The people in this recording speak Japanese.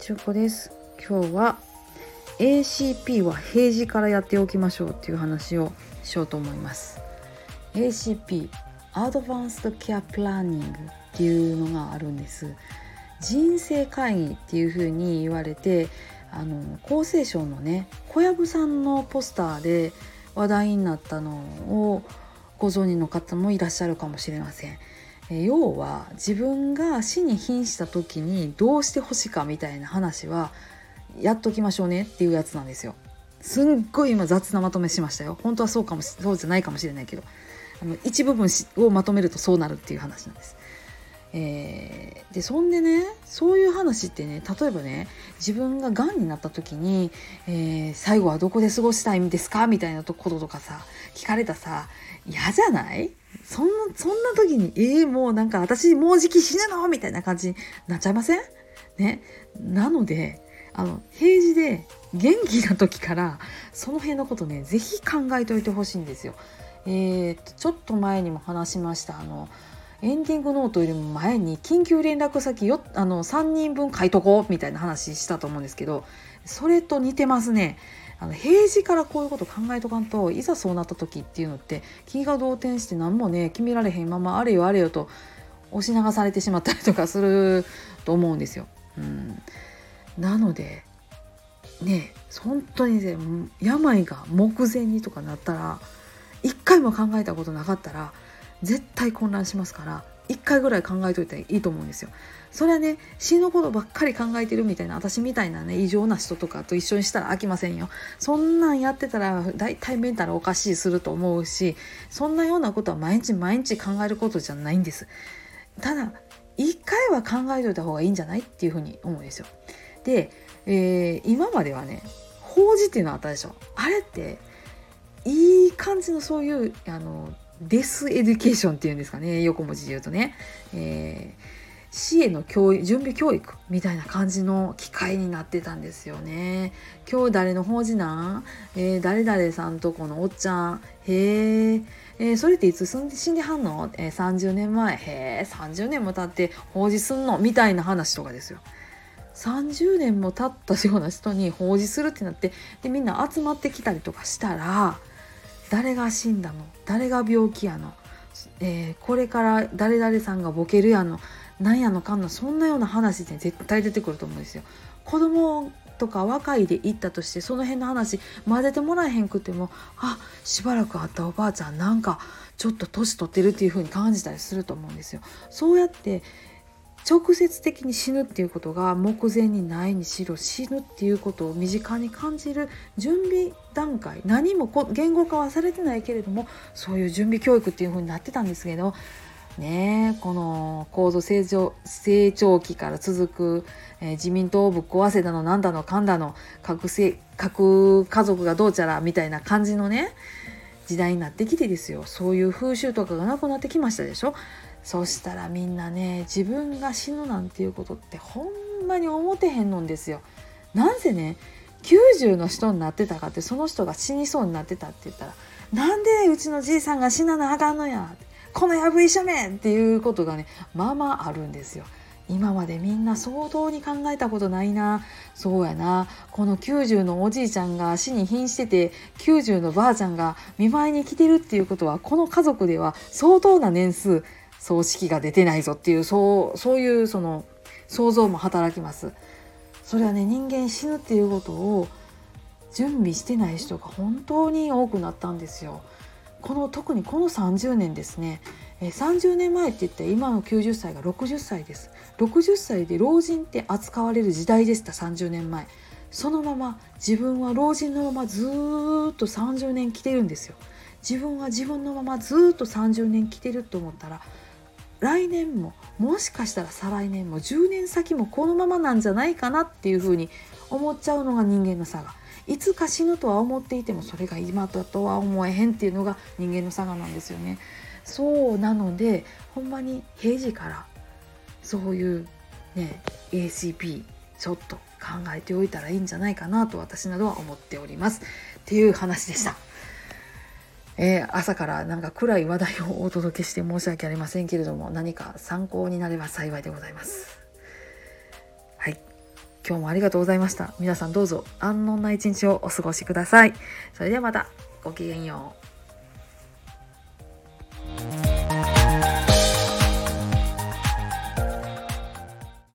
中子です。今日は ACP は平時からやっておきましょうっていう話をしようと思います。ACP アドバンストケアプランニングっていうのがあるんです。人生会議っていう風に言われてあの厚生省のね小籔さんのポスターで話題になったのをご存知の方もいらっしゃるかもしれません。要は自分が死に瀕した時にどうしてほしいかみたいな話はやっときましょうねっていうやつなんですよ。すっごい今雑なまとめしましたよ。本当はそうかもそうじゃないかもしれないけどあの一部分をまとめるとそうなるっていう話なんです。えー、でそんでねそういう話ってね例えばね自分ががんになった時に、えー、最後はどこで過ごしたいんですかみたいなこととかさ聞かれたさ嫌じゃない？そんなそんな時にえー、もうなんか私もうじき死ぬのみたいな感じになっちゃいません？ねなのであの平時で元気な時からその辺のことね是非考えておいてほしいんですよ。えー、ちょっと前にも話しましたあのエンディングノートよりも前に緊急連絡先よあの3人分書いとこうみたいな話したと思うんですけどそれと似てますね。あの平時からこういうこと考えとかんといざそうなった時っていうのって気が動転して何もね決められへんままあれよあれよと押し流されてしまったりとかすると思うんですよ。うん、なのでね本当にね病が目前にとかなったら一回も考えたことなかったら絶対混乱しますから一回ぐらい考えといたらいいと思うんですよ。それはね死ぬことばっかり考えてるみたいな私みたいなね異常な人とかと一緒にしたら飽きませんよ。そんなんやってたら大体メンタルおかしいすると思うしそんなようなことは毎日毎日考えることじゃないんです。ただ一回は考えといた方がいいんじゃないっていうふうに思うんですよ。で、えー、今まではね法事っていうのあったでしょ。あれっていい感じのそういうあのdeath education っていうんですかね。横文字で言うとね、えー死への教育準備教育みたいな感じの機会になってたんですよね。今日誰の法事なん、えー、誰々さんとこのおっちゃん？へええー、それっていつ死んで死んではんの、えー、30年前？へえ30年も経って法事すんの？みたいな話とかですよ。30年も経ったような人に法事するってなってでみんな集まってきたりとかしたら誰が死んだの？誰が病気やの、えー、これから誰々さんがボケるやの？なんやのかんの？そんなような話で絶対出てくると思うんですよ。子供とか若いで行ったとしてその辺の話混ぜてもらえへんくてもあしばらく会ったおばあちゃんなんかちょっと年取ってるっていう風に感じたりすると思うんですよ。そうやって直接的に死ぬっていうことが目前にないにしろ死ぬっていうことを身近に感じる準備段階何も言語化はされてないけれどもそういう準備教育っていう風になってたんですけどねこの高度成長成長期から続く、えー、自民党をぶっ壊せだのなんだのかんだの核核家族がどうちゃらみたいな感じのね時代になってきてですよそういう風習とかがなくなってきましたでしょそしたらみんなね自分が死ぬなんていうことってほんまに思てへんのんですよ。なんせね90の人になってたかってその人が死にそうになってたって言ったらなんでうちのじいさんが死ななあかんのやこのやぶ医者めっていうことがねまあまああるんですよ。今までみんな相当に考えたことないなそうやなこの90のおじいちゃんが死に瀕してて90のばあちゃんが見舞いに来てるっていうことはこの家族では相当な年数葬式が出てないぞっていうそうそういうその想像も働きます。それはね人間死ぬっていうことを準備してない人が本当に多くなったんですよ。この特にこの30年ですね、30年前って言って今の90歳が60歳です。60歳で老人って扱われる時代でした30年前そのまま自分は老人のままずっと30年来てるんですよ。自分は自分のままずっと30年来てると思ったら来年ももしかしたら再来年も10年先もこのままなんじゃないかなっていうふうに思っちゃうのが人間の差が。いつか死ぬとは思っていてもそれが今だとは思えへんっていうのが人間の差がなんですよね。そうなのでほんまに平時からそういうね ACP ちょっと考えておいたらいいんじゃないかなと私などは思っております。っていう話でした。えー、朝からなんか暗い話題をお届けして申し訳ありませんけれども何か参考になれば幸いでございます。はい。今日もありがとうございました。皆さんどうぞ安穏な一日をお過ごしください。それではまた。ごきげんよう。